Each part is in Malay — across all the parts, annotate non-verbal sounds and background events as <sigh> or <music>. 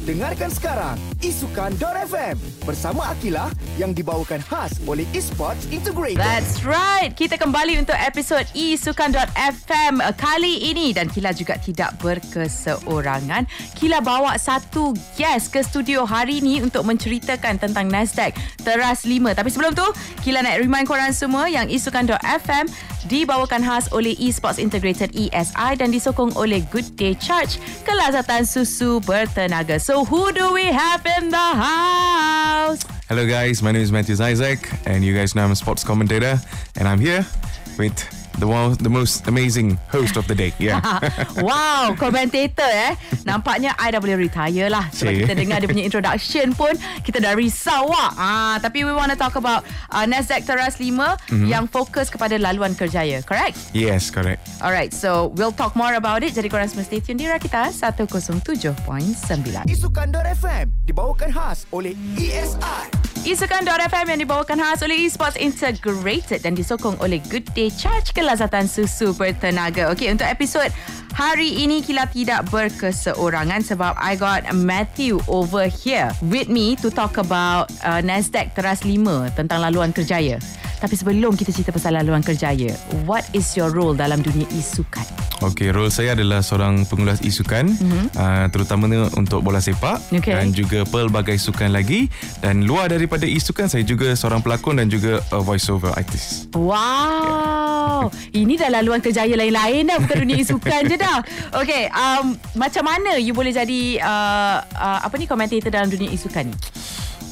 Dengarkan sekarang Isukan.FM bersama Akilah yang dibawakan khas oleh Esports Integrated. That's right. Kita kembali untuk episod eSukan.fm kali ini dan Kila juga tidak berkeseorangan. Kila bawa satu guest ke studio hari ini untuk menceritakan tentang Nasdaq Teras 5. Tapi sebelum tu, Kila nak remind korang semua yang eSukan.fm dibawakan khas oleh Esports Integrated ESI dan disokong oleh Good Day Charge, kelazatan susu bertenaga. So who do we have in the house? Hello, guys. My name is Matthews Isaac, and you guys know I'm a sports commentator, and I'm here with the one, the most amazing host of the day. Yeah. <laughs> wow, commentator eh. Nampaknya I dah boleh retire lah. Sebab Cik. kita dengar dia punya <laughs> introduction pun, kita dah risau lah. Ah, tapi we want to talk about uh, Nasdaq Teras 5 Mhm. yang fokus kepada laluan kerjaya, correct? yes, correct. Alright, so we'll talk more about it. Jadi korang semua stay tune di Rakita 107.9. Isukan.FM dibawakan khas oleh ESI. Isukan.fm yang dibawakan khas oleh Esports Integrated dan disokong oleh Good Day Charge kelazatan susu bertenaga. Okey, untuk episod hari ini Kila tidak berkeseorangan sebab I got Matthew over here with me to talk about uh, Nasdaq Teras 5 tentang laluan kerjaya. Tapi sebelum kita cerita pasal laluan kerjaya, what is your role dalam dunia isukan? Okay, role saya adalah seorang pengulas isukan, mm-hmm. uh, terutamanya untuk bola sepak Okay. dan juga pelbagai sukan lagi. Dan luar daripada isukan, saya juga seorang pelakon dan juga a voiceover artist. Wow. Ini dah laluan kerjaya lain-lain dah bukan dunia isukan je dah. Okay, um, macam mana you boleh jadi uh, uh, apa ni komentator dalam dunia isukan ni?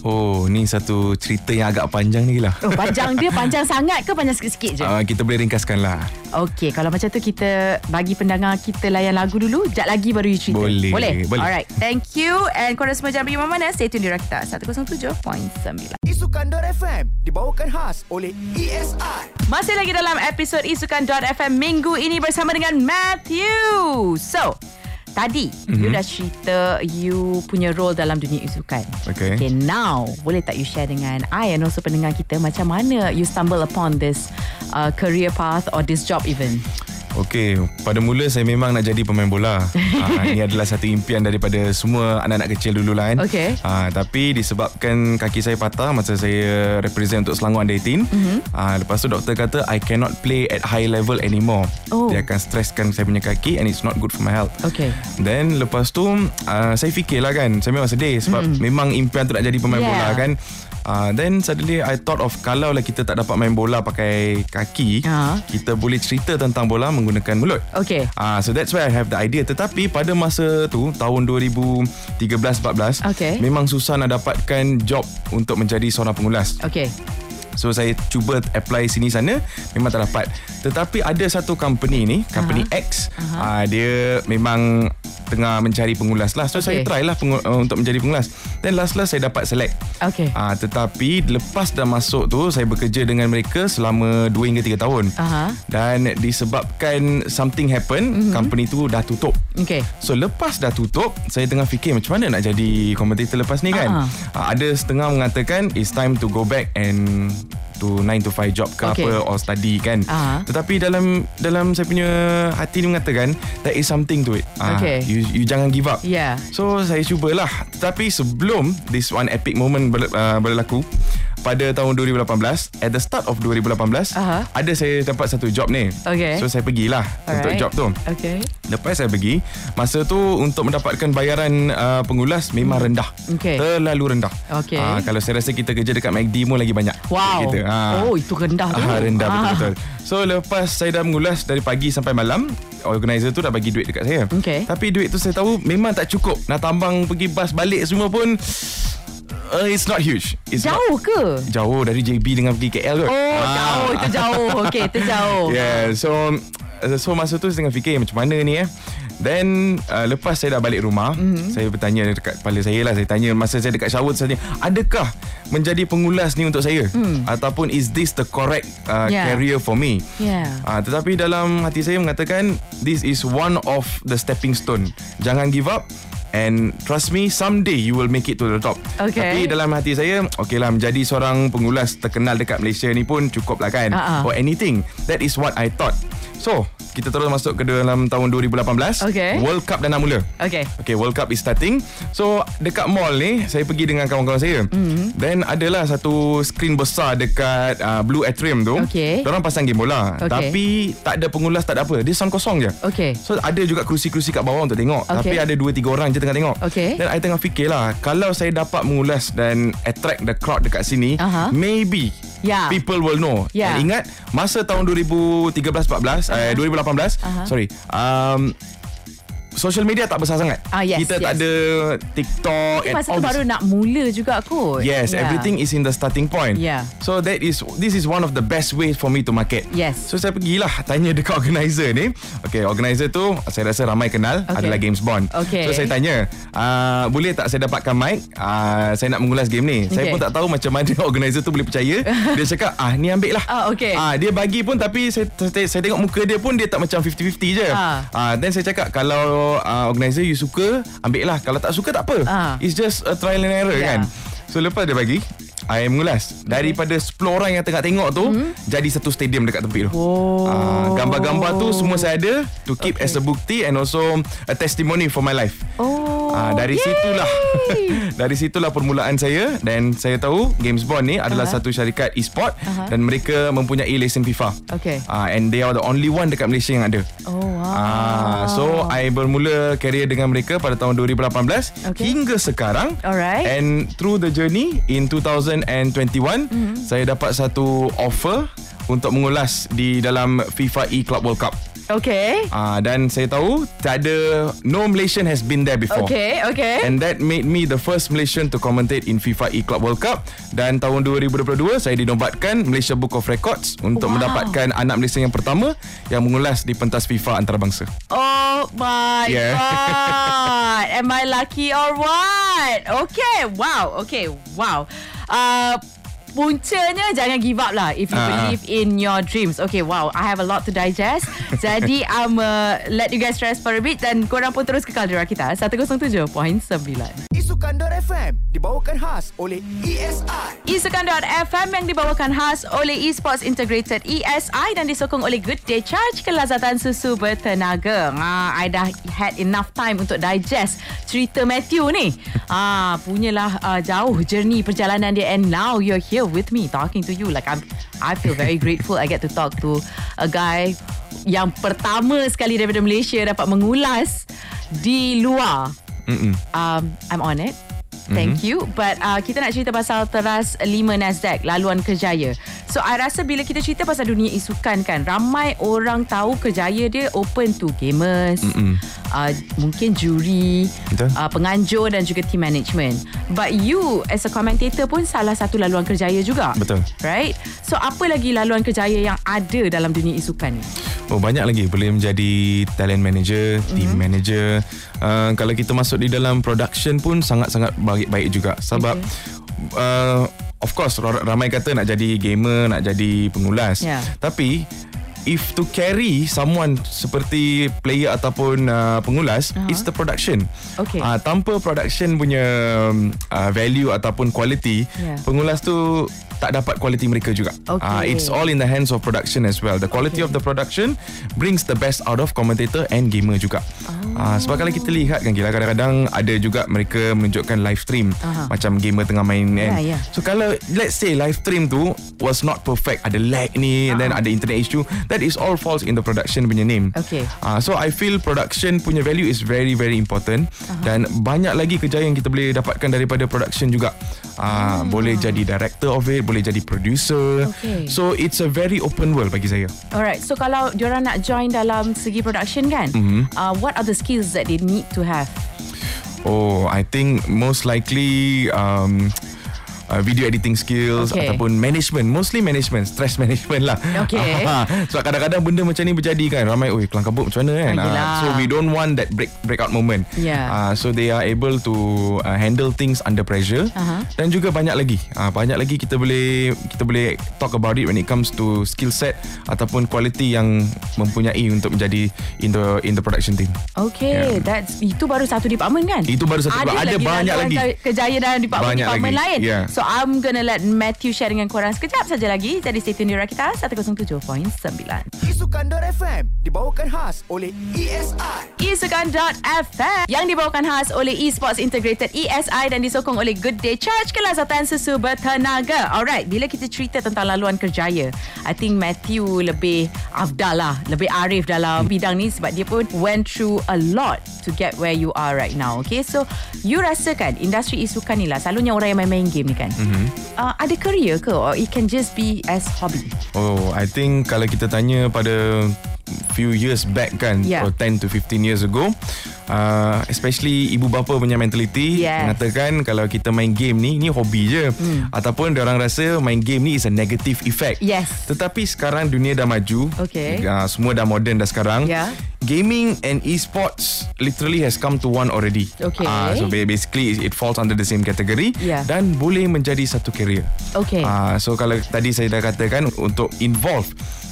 Oh, ni satu cerita yang agak panjang ni lah. Oh, panjang dia panjang sangat ke panjang sikit-sikit je? Uh, kita boleh ringkaskan lah. Okay, kalau macam tu kita bagi pendengar kita layan lagu dulu. Sekejap lagi baru you cerita. Boleh, Boleh? boleh. Alright. Thank you. And korang semua jangan pergi mana-mana. Stay tune di Rakita 107.9. Isukan.FM dibawakan khas oleh E ESI. Masih lagi dalam episod Isukan.fm minggu ini bersama dengan Matthew. So, tadi mm-hmm. you dah cerita you punya role dalam dunia isukan. Okay. Okay, now boleh tak you share dengan I and also pendengar kita macam mana you stumble upon this uh, career path or this job even? Okey, pada mula saya memang nak jadi pemain bola. ha, <laughs> ini adalah satu impian daripada semua anak-anak kecil dulu lah kan. Okey. Ha, tapi disebabkan kaki saya patah masa saya represent untuk Selangor Under 18. Mm-hmm. Ha, lepas tu doktor kata I cannot play at high level anymore. Oh. Dia akan stresskan saya punya kaki and it's not good for my health. Okay. Then lepas tu uh, saya fikirlah kan saya memang sedih sebab mm. memang impian tu nak jadi pemain Yeah. bola kan. Uh, then suddenly I thought of kalau lah kita tak dapat main bola pakai kaki, Ah. kita boleh cerita tentang bola menggunakan mulut. Okay. Ah, so that's why I have the idea. Tetapi pada masa tu tahun 2013-14, Okay. memang susah nak dapatkan job untuk menjadi seorang pengulas. Okay. So saya cuba apply sini sana memang tak dapat. Tetapi ada satu company ni, company uh-huh. X, uh-huh. uh, dia memang tengah mencari pengulas lah. So Okay. saya try lah pengu- uh, untuk menjadi pengulas. Then last last saya dapat select. Okay. Ah, tetapi lepas dah masuk tu saya bekerja dengan mereka selama 2 hingga 3 tahun. Aha. Dan disebabkan something happen, mm-hmm. company tu dah tutup. Okay. So lepas dah tutup Saya tengah fikir Macam mana nak jadi Commentator lepas ni kan Ah. uh Ada setengah mengatakan It's time to go back And To 9 to 5 job ke Okay. apa Or study kan Ah. Tetapi dalam Dalam saya punya Hati ni mengatakan There is something to it Ah, Okay. you, you jangan give up Yeah. So saya cubalah Tetapi sebelum This one epic moment ber, uh, berlaku Pada tahun 2018 At the start of 2018 Aha. Ada saya dapat satu job ni Okay. So saya pergilah Untuk Alright. job tu Okay. Lepas saya pergi Masa tu Untuk mendapatkan bayaran uh, Pengulas Memang rendah Okay. Terlalu rendah Okay. Ah, Kalau saya rasa kita kerja Dekat McD pun lagi banyak Wow. kita. Ah. Oh, itu rendah tu. Ah, rendah Ah. betul-betul So lepas saya dah mengulas Dari pagi sampai malam Organizer tu dah bagi duit dekat saya Okay. Tapi duit tu saya tahu Memang tak cukup Nak tambang pergi bas balik semua pun uh, It's not huge it's Jauh ke? not, Jauh dari JB dengan pergi KL kot Oh, Ah. jauh. Itu jauh. Okay, itu <laughs> jauh. Yeah, so uh, so masa tu saya tengah fikir macam mana ni eh. Then uh, lepas saya dah balik rumah, mm-hmm. saya bertanya dekat kepala saya lah, saya tanya masa saya dekat shower saya tanya, adakah menjadi pengulas ni untuk saya mm. ataupun is this the correct uh, yeah. career for me? Yeah. Uh, tetapi dalam hati saya mengatakan this is one of the stepping stone. Jangan give up And trust me Someday you will make it to the top Okay. Tapi dalam hati saya Okay lah Menjadi seorang pengulas Terkenal dekat Malaysia ni pun Cukup lah kan ah. For anything That is what I thought So, kita terus masuk ke dalam tahun 2018. Okay. World Cup dah nak mula. Okay. Okay, World Cup is starting. So, dekat mall ni, saya pergi dengan kawan-kawan saya. Mm-hmm. Then, adalah satu screen besar dekat uh, Blue Atrium tu. Okay. Diorang pasang game bola. Okay. Tapi, tak ada pengulas, tak ada apa. Dia sound kosong je. Okay. So, ada juga kerusi-kerusi kat bawah untuk tengok. Okay. Tapi, ada 2-3 orang je tengah tengok. Okay. Dan, I tengah fikir lah. Kalau saya dapat mengulas dan attract the crowd dekat sini, Aha. maybe Yeah. people will know. Yeah. And ingat, masa tahun 2013-14, uh-huh. eh, 2018, Aha. sorry. Um, social media tak besar sangat. Ah, yes, Kita yes. tak ada TikTok Tapi and masa all tu this. baru nak mula juga kot. Yes, Yeah. everything is in the starting point. Yeah. So that is this is one of the best ways for me to market. Yes. So saya pergilah tanya dekat organizer ni. Okay, organizer tu saya rasa ramai kenal Okay. adalah Games Bond. Okay. So saya tanya, uh, boleh tak saya dapatkan mic? Uh, saya nak mengulas game ni. Saya Okay. pun tak tahu macam mana <laughs> organizer tu boleh percaya. dia cakap, "Ah, ni ambil lah." Ah, okay. Ah, dia bagi pun tapi saya, saya saya tengok muka dia pun dia tak macam 50-50 je. Ah. Ah, then saya cakap kalau uh, organizer you suka, ambil lah. Kalau tak suka tak apa. Ah. It's just a trial and error Yeah. kan. So lepas dia bagi I mengulas Daripada 10 orang yang tengah tengok tu hmm? Jadi satu stadium dekat tepi tu Oh. Ah, Gambar-gambar tu semua saya ada To keep Okay. as a bukti And also A testimony for my life Oh. Ah, dari Yay! situlah <laughs> dari situlah permulaan saya dan saya tahu Games Bond ni adalah Aha. satu syarikat e-sport Aha. dan mereka mempunyai lesen FIFA. Okay. Ah, and they are the only one dekat Malaysia yang ada. Oh, wow. Ah, so I bermula career dengan mereka pada tahun 2018 Okay. hingga sekarang. Alright. And through the journey in 2021 Mm-hmm. saya dapat satu offer untuk mengulas di dalam FIFA E Club World Cup. Okay. Ah, dan saya tahu tak ada no Malaysian has been there before. Okay, okay. And that made me the first Malaysian to commentate in FIFA E Club World Cup dan tahun 2022 saya dinobatkan Malaysia Book of Records untuk Wow. mendapatkan anak Malaysia yang pertama yang mengulas di pentas FIFA antarabangsa. Oh my Yeah. god. <laughs> Am I lucky or what? Okay. Wow. Okay. Wow. Uh Puncanya jangan give up lah if you Ah. believe in your dreams. Okay, wow. I have a lot to digest. <laughs> Jadi, I'm uh, let you guys rest for a bit dan korang pun terus kekal di kita 107.9. Isukandor FM dibawakan khas oleh E ESI. Isukan.FM yang dibawakan khas oleh Esports Integrated ESI dan disokong oleh Good Day Charge kelazatan susu bertenaga. Ah, I dah had enough time untuk digest cerita Matthew ni. Ah, punyalah uh, jauh journey perjalanan dia and now you're here with me talking to you like I'm I feel very <laughs> grateful I get to talk to a guy yang pertama sekali daripada Malaysia dapat mengulas di luar Mm-mm. um, I'm on it. Thank you. But uh, kita nak cerita pasal Teras 5 Nasdaq Laluan Kerjaya. So I rasa bila kita cerita pasal dunia isukan kan Ramai orang tahu kerjaya dia open to gamers uh, Mungkin juri Betul. uh, Penganjur dan juga team management But you as a commentator pun Salah satu laluan kerjaya juga Betul. Right So apa lagi laluan kerjaya yang ada dalam dunia isukan ni Oh banyak lagi boleh menjadi talent manager, mm-hmm. team manager. Uh, kalau kita masuk di dalam production pun sangat-sangat baik-baik juga sebab okay. uh, of course ra- ramai kata nak jadi gamer, nak jadi pengulas. Yeah. Tapi if to carry someone seperti player ataupun uh, pengulas, uh-huh. it's the production. Okay. Uh, tanpa production punya uh, value ataupun quality, Yeah. pengulas tu tak dapat quality mereka juga. Okay. Uh, it's all in the hands of production as well. The quality Okay. of the production brings the best out of commentator and gamer juga. Oh. Uh, sebab kalau kita lihat kan gila kadang-kadang ada juga mereka menunjukkan live stream Aha. macam gamer tengah main kan. Yeah, yeah. So kalau let's say live stream tu was not perfect, ada lag ni and then ada internet issue, that is all falls in the production punya name. Okay. Uh, so I feel production punya value is very very important uh-huh. dan banyak lagi kejayaan yang kita boleh dapatkan daripada production juga. Uh, boleh jadi director of it, boleh jadi producer. Okay. So it's a very open world bagi saya. Alright, so kalau diorang nak join dalam segi production kan, Mhm. uh, what are the skills that they need to have? Oh, I think most likely um, uh, video editing skills Okay. ataupun management, mostly management, stress <laughs> management lah. Okay. <laughs> Sebab kadang-kadang benda macam ni berjadi kan, ramai, oi kelang kabut macam mana kan. Ah, yelah. so we don't want that break breakout moment. Yeah. Uh, so they are able to uh, handle things under pressure. Aha. Dan juga banyak lagi. Uh, banyak lagi kita boleh kita boleh talk about it when it comes to skill set ataupun quality yang mempunyai untuk menjadi in the in the production team. Okay, Yeah. that's itu baru satu department kan? Itu baru satu ada department. Ada lagi banyak lagi. ke- Kejayaan dalam department Banyak department lagi. lain. Yeah. So So I'm gonna let Matthew share dengan korang sekejap saja lagi. Jadi stay tune di Rakita 107.9. Isukandor FM dibawakan khas oleh ESI. Isukan.fm yang dibawakan khas oleh Esports Integrated ESI dan disokong oleh Good Day Charge kelazatan susu bertenaga. Alright, bila kita cerita tentang laluan kerjaya, I think Matthew lebih afdal lah, lebih arif dalam bidang ni sebab dia pun went through a lot to get where you are right now. Okay, so you rasa kan industri isukan ni lah, selalunya orang yang main-main game ni kan, mm-hmm. uh, ada career ke or it can just be as hobby? Oh, I think kalau kita tanya pada few years back kan Yeah. or 10 to 15 years ago uh, especially ibu bapa punya mentality Yes. mengatakan kalau kita main game ni ni hobi je Hmm. ataupun orang rasa main game ni is a negative effect Yes. tetapi sekarang dunia dah maju Okay. uh, semua dah modern dah sekarang Yeah. gaming and esports literally has come to one already Okay. Ah, so ba- basically it falls under the same category Yeah. dan boleh menjadi satu career Okay. Ah, so kalau tadi saya dah katakan untuk involve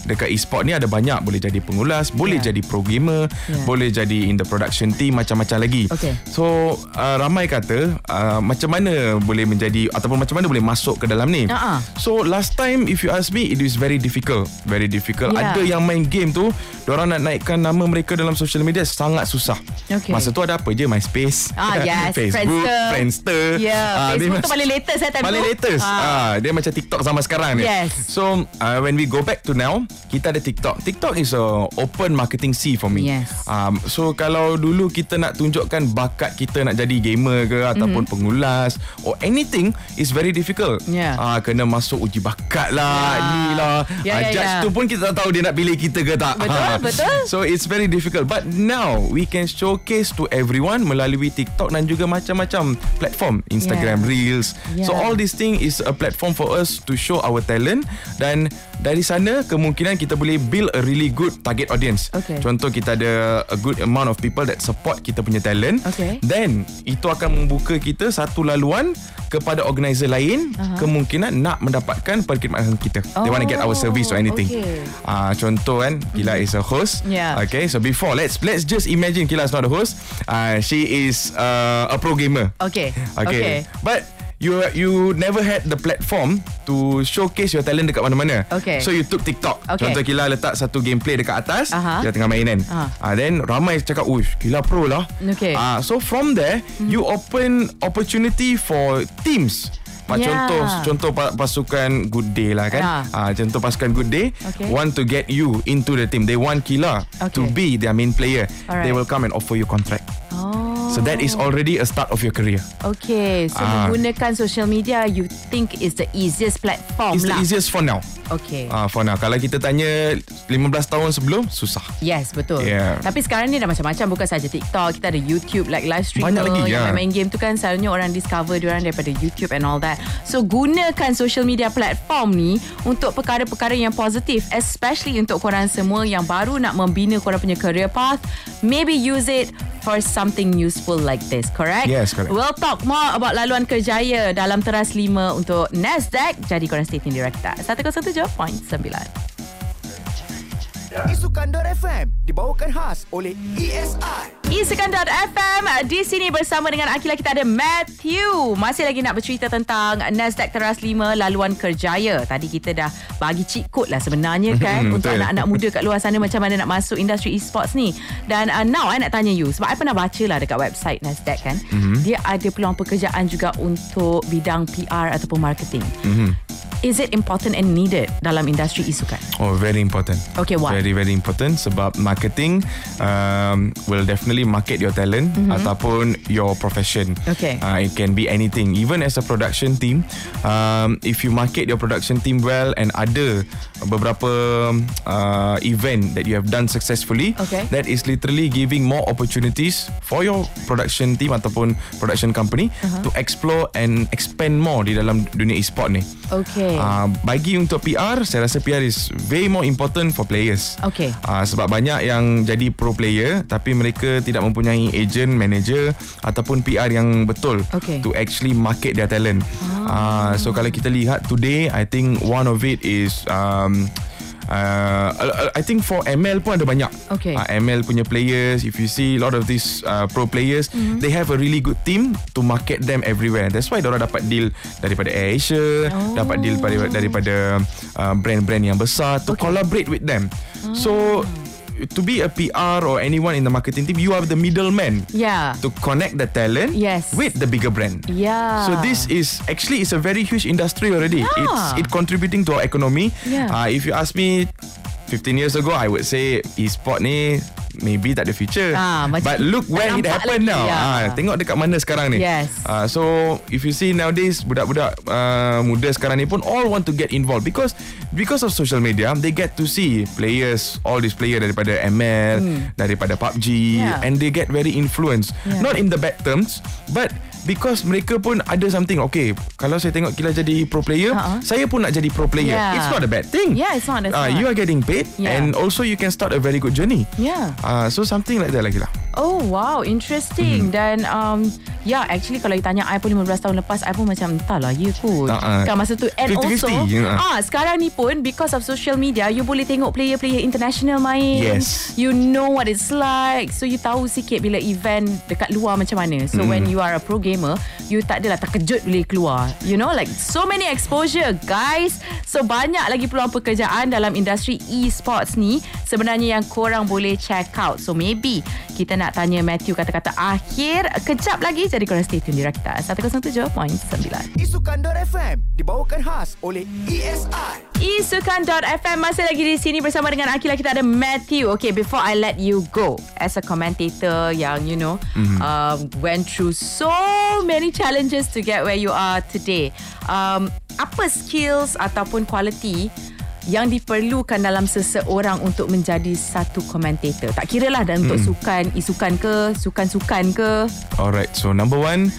dekat e-sport ni ada banyak boleh jadi pengulas, boleh Yeah. jadi pro gamer, Yeah. boleh jadi in the production team macam-macam lagi. Okay. So uh, ramai kata uh, macam mana boleh menjadi ataupun macam mana boleh masuk ke dalam ni. Uh-uh. So last time if you ask me it is very difficult, very difficult. Yeah. Ada yang main game tu, orang nak naikkan nama mereka dalam social media sangat susah. Okay. Masa tu ada apa je MySpace, Ah, yes. <laughs> Facebook, Friendster. Friendster. Yeah, Ah, dia Facebook tu paling latest eh time Paling tu. latest. Ah. Ah. dia macam TikTok zaman sekarang ni. Yes. So uh, when we go back to now, kita ada TikTok. TikTok is a open marketing sea for me. Yes. Um, so kalau dulu kita nak tunjukkan bakat kita nak jadi gamer ke ataupun Mhm. pengulas or anything is very difficult. Yeah. Ah kena masuk uji bakat lah, Yeah. ni lah. Ya, Ah, ya, judge ya. tu pun kita tak tahu dia nak pilih kita ke tak. Betul, Ah. betul. So it's very difficult but now we can showcase to everyone melalui TikTok dan juga macam-macam platform Instagram Yeah. Reels. So Yeah. all this thing is a platform for us to show our talent dan dari sana kemungkinan kita boleh build a really good target audience. Okay. Contoh kita ada a good amount of people that support kita punya talent. Okay. Then itu akan membuka kita satu laluan kepada organizer lain uh-huh. kemungkinan nak mendapatkan perkhidmatan kita. They want to get our service or anything. Oh, okay. Ah contoh kan Kila is a host. Yeah. Okay, so before let's let's just imagine Kila is not a host. Uh, she is uh, a pro gamer. Okay. Okay. Okay. But you you never had the platform to showcase your talent dekat mana-mana. Okay. So you took TikTok. Okay. Contoh Kila letak satu gameplay dekat atas, Aha. Kila tengah main kan. Ah. Ah then ramai cakap, "Uish, Kila pro lah." Okay. Ah so from there Hmm. you open opportunity for teams. Mak Yeah. contoh contoh pa- pasukan Good Day lah kan. Ah. Ah contoh pasukan Good Day Okay. want to get you into the team. They want Kila to Okay. be their main player. Alright. They will come and offer you contract. Oh. So that is already a start of your career. Okay, so Ah. menggunakan social media you think is the easiest platform It's the lah. easiest for now. Okay. Ah, for now. Kalau kita tanya 15 tahun sebelum, susah. Yes, betul. Yeah. Tapi sekarang ni dah macam-macam bukan saja TikTok, kita ada YouTube like live streamer Banyak lagi, yang ya. main game tu kan selalunya orang discover diorang daripada YouTube and all that. So gunakan social media platform ni untuk perkara-perkara yang positif especially untuk korang semua yang baru nak membina korang punya career path. Maybe use it for something useful like this, correct? Yes, correct. We'll talk more about laluan kerjaya dalam teras 5 untuk Nasdaq. Jadi korang stay tune di Rakita 107.9. Isukandor FM dibawakan khas oleh ESI. Isikan.fm Di sini bersama dengan Akila kita ada Matthew Masih lagi nak bercerita tentang Nasdaq Teras 5 Laluan Kerjaya Tadi kita dah bagi cheat code lah sebenarnya <laughs> kan Hmm, Untuk betul. anak-anak muda kat luar sana Macam mana nak masuk industri e-sports ni Dan uh, now I nak tanya you Sebab I pernah baca lah dekat website Nasdaq kan Mhm. Dia ada peluang pekerjaan juga untuk bidang PR ataupun marketing Mhm. Is it important and needed dalam industri isukan? Oh, very important. Okay, why? Very, very important sebab marketing um, will definitely market your talent mm-hmm. ataupun your profession. Okay. Uh, it can be anything. Even as a production team, um, if you market your production team well and ada beberapa uh, event that you have done successfully, Okay. that is literally giving more opportunities for your production team ataupun production company uh-huh. to explore and expand more di dalam dunia e-sport ni. Okay. Uh, bagi untuk PR, saya rasa PR is very more important for players. Okay. Uh, sebab banyak yang jadi pro player tapi mereka tidak mempunyai agent, manager ataupun PR yang betul Okay. to actually market their talent. Uh, so kalau kita lihat today, I think one of it is um, uh, I think for ML pun ada banyak. Okay. Uh, ML punya players, if you see a lot of these uh, pro players, mm-hmm. they have a really good team to market them everywhere. That's why diorang dapat deal daripada AirAsia, oh. dapat deal daripada, daripada uh, brand-brand yang besar to okay. collaborate with them. Oh. So to be a PR or anyone in the marketing team, you are the middleman. Yeah. To connect the talent Yes. with the bigger brand. Yeah. So this is actually it's a very huge industry already. Yeah. It's it contributing to our economy. Yeah. Uh, if you ask me, 15 years ago, I would say e-sport ni maybe tak ada future. Ah, macam But look where it happened now. ya. Ah, tengok dekat mana sekarang ni. Yes. Uh, so if you see nowadays budak-budak uh, muda sekarang ni pun all want to get involved because because of social media they get to see players all these players daripada ML daripada PUBG Hmm. Yeah. and they get very influenced Yeah. not in the bad terms but because mereka pun ada something okay kalau saya tengok Kila jadi pro player Ha-ha. saya pun nak jadi pro player Yeah. it's not a bad thing Yeah, it's not, it's uh, not. you are getting paid Yeah. and also you can start a very good journey Yeah. uh, so something like that lagi lah Oh wow Interesting Mhm. Dan um, Ya yeah, actually Kalau you tanya I pun 15 tahun lepas I pun macam Entahlah ya kot ah. Kan masa tu And 50-50, also ya. ah, Sekarang ni pun Because of social media You boleh tengok Player-player international main Yes. You know what it's like So you tahu sikit Bila event Dekat luar macam mana So Hmm. when you are a pro gamer You tak adalah terkejut Bila keluar. You know like So many exposure Guys. So banyak lagi peluang pekerjaan Dalam industri e-sports ni Sebenarnya yang korang boleh check out. So maybe Kita nak tanya Matthew Kata-kata akhir. Kejap lagi Jadi korang stay tune di Rakita 107.9 Isukandor FM dibawakan khas oleh E ESI. Isukan.fm Masih lagi di sini Bersama dengan Akila. Kita ada Matthew. Okay before I let you go As a commentator Yang you know mm-hmm. um, Went through so many challenges To get where you are today um, Apa skills Ataupun quality yang diperlukan dalam seseorang untuk menjadi satu commentator. Tak kira lah dan untuk sukan, isukan ke, sukan-sukan ke. Alright, so number one,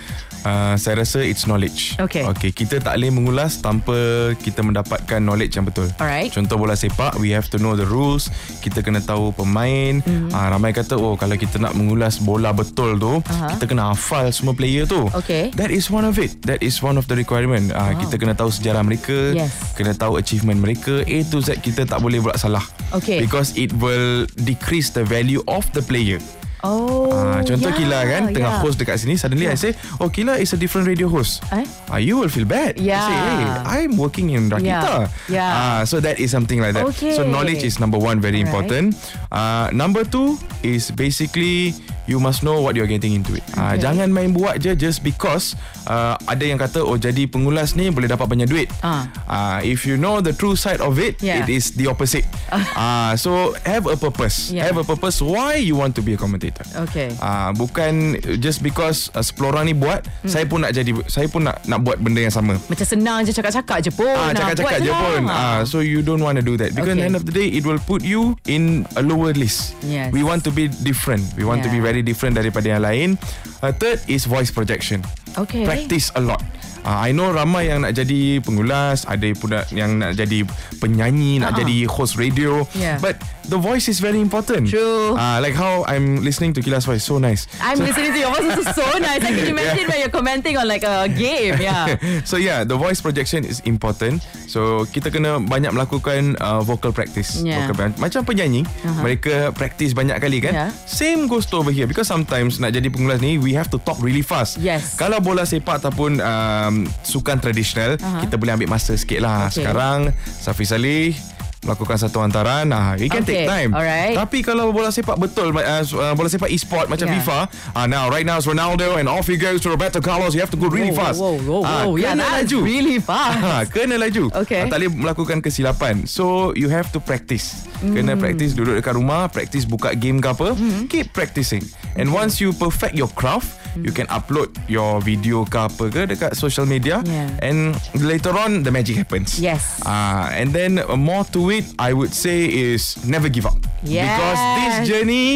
uh, saya rasa it's knowledge. Okay. Okay, kita tak boleh mengulas tanpa kita mendapatkan knowledge yang betul. Alright. Contoh bola sepak, we have to know the rules. Kita kena tahu pemain. Mm-hmm. Uh, ramai kata, oh kalau kita nak mengulas bola betul tu, uh-huh. kita kena hafal semua player tu. Okay. That is one of it. That is one of the requirement. Uh, wow. Kita kena tahu sejarah mereka. Yes. Kena tahu achievement mereka. A to Z kita tak boleh buat salah. Okay. Because it will decrease the value of the player. Oh. Ah, contoh yeah, Kila kan Tengah yeah. host dekat sini Suddenly I say Oh Kila is a different radio host Eh? ah, You will feel bad Yeah. I say hey I'm working in Rakita Yeah. Yeah. Ah, So that is something like that Okay. So knowledge is number one Very Alright. important uh, Number two Is basically You must know what you're getting into it Ah, Okay. Jangan main buat je Just because uh, Ada yang kata Oh jadi pengulas ni Boleh dapat banyak duit Ah. Ah, If you know the true side of it Yeah. It is the opposite <laughs> Ah, So have a purpose Yeah. Have a purpose Why you want to be a commentator Okay. Ah, bukan just because uh, 10 orang ni buat, hmm. saya pun nak jadi saya pun nak nak buat benda yang sama. Macam senang je cakap-cakap je pun. Ah, Nak cakap-cakap buat je lah. pun. Ah, so you don't want to do that because Okay. okay. end of the day it will put you in a lower list. Yes. We want to be different. We want to be Yeah. Very different daripada yang lain. Uh, third is voice projection. Okay. Practice a lot. Uh, I know ramai yang nak jadi pengulas, ada pun nak- yang nak jadi penyanyi, nak Uh-uh. jadi host radio. Yeah. But the voice is very important. True. Uh, like how I'm listening to Kila's voice, so nice. I'm listening to your voice. This is so <laughs> nice. I can imagine when you're commenting on like a game. Yeah. <laughs> so yeah, the voice projection is important. So kita kena banyak melakukan uh, vocal practice. Yeah. Vocal, macam penyanyi, Uh-huh. mereka practice banyak kali kan. Yeah. Same goes to over here because sometimes nak jadi pengulas ni we have to talk really fast. Yes. Kalau bola sepak ataupun um, sukan tradisional, Uh-huh. uh-huh. kita boleh ambil masa sikit lah. Okay. Sekarang Safi Salih melakukan satu hantaran nah it can Okay, take time alright. tapi kalau bola sepak betul uh, uh, bola sepak e-sport macam Yeah. FIFA uh, now right now it's Ronaldo and off he goes to Roberto Carlos you have to go really Whoa, fast Whoa, whoa, Ah, whoa. Yeah, kena that's laju. really fast. Ha, kena laju. Okay. Ah, tak boleh melakukan kesilapan. So you have to practice. Kena Hmm. practice duduk dekat rumah, practice buka game ke apa. Keep practicing. And once you perfect your craft, you can upload your video ke apa ke dekat social media. Yeah. And later on the magic happens. Yes. Ah, and then uh, more to it, I would say is never give up. Because this Yes. journey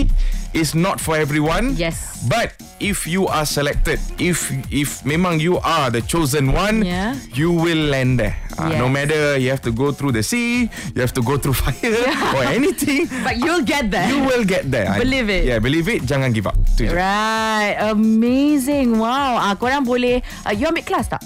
is not for everyone. Yes. But if you are selected, if if memang you are the chosen one, Yeah. you will land there. Uh, No Yes. matter you have to go through the sea, you have to go through <laughs> fire or anything, <laughs> But you'll get there. you will get there. Believe it. Yeah, believe it. Jangan give up. Tu je. Right. Amazing. Wow. Ah, korang boleh... Uh, you ambil kelas tak?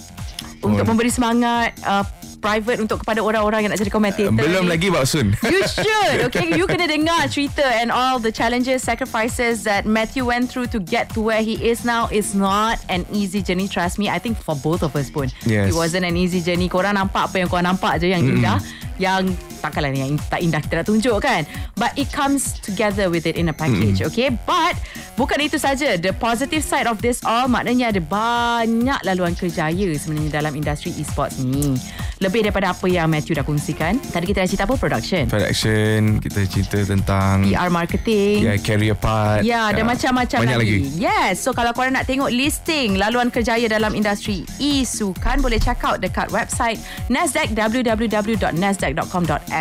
Untuk Oh. memberi semangat uh, private untuk kepada orang-orang yang nak jadi commentator. Belum ni. lagi but soon. <laughs> You should, okay? You kena dengar cerita and all the challenges, sacrifices that Matthew went through to get to where he is now. It's not an easy journey, trust me. I think for both of us pun. Yes. It wasn't an easy journey. Korang nampak apa yang korang nampak je yang mm indah. Yang takkanlah yang tak indah kita nak tunjuk kan. But it comes together with it in a package, mm okay? But bukan itu saja. The positive side of this all maknanya ada banyak laluan kerjaya sebenarnya dalam industri e-sports ni. Lebih daripada apa yang Matthew dah kongsikan. Tadi kita dah cerita apa? Production. Production, kita cerita tentang PR marketing. yeah, career part. Ya, ada Ah, macam-macam Banyak lagi. Yes, so kalau korang nak tengok listing laluan kerjaya dalam industri e-sukan boleh check out dekat website Nasdaq www.nasdaq.com.my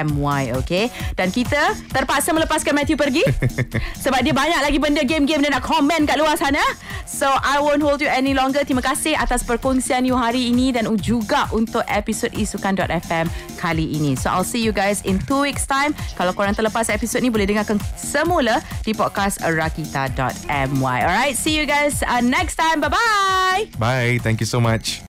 okay? Dan kita terpaksa melepaskan Matthew pergi <laughs> sebab dia banyak lagi benda game-game dia nak komen kat luar sana. So I won't hold you any longer. Terima kasih atas perkongsian you hari ini dan juga untuk episod isukan.fm kali ini. So I'll see you guys in two weeks time. Kalau korang terlepas episod ni boleh dengarkan semula di podcast rakita.my. Alright, see you guys uh, next time. Bye-bye. Bye. Thank you so much.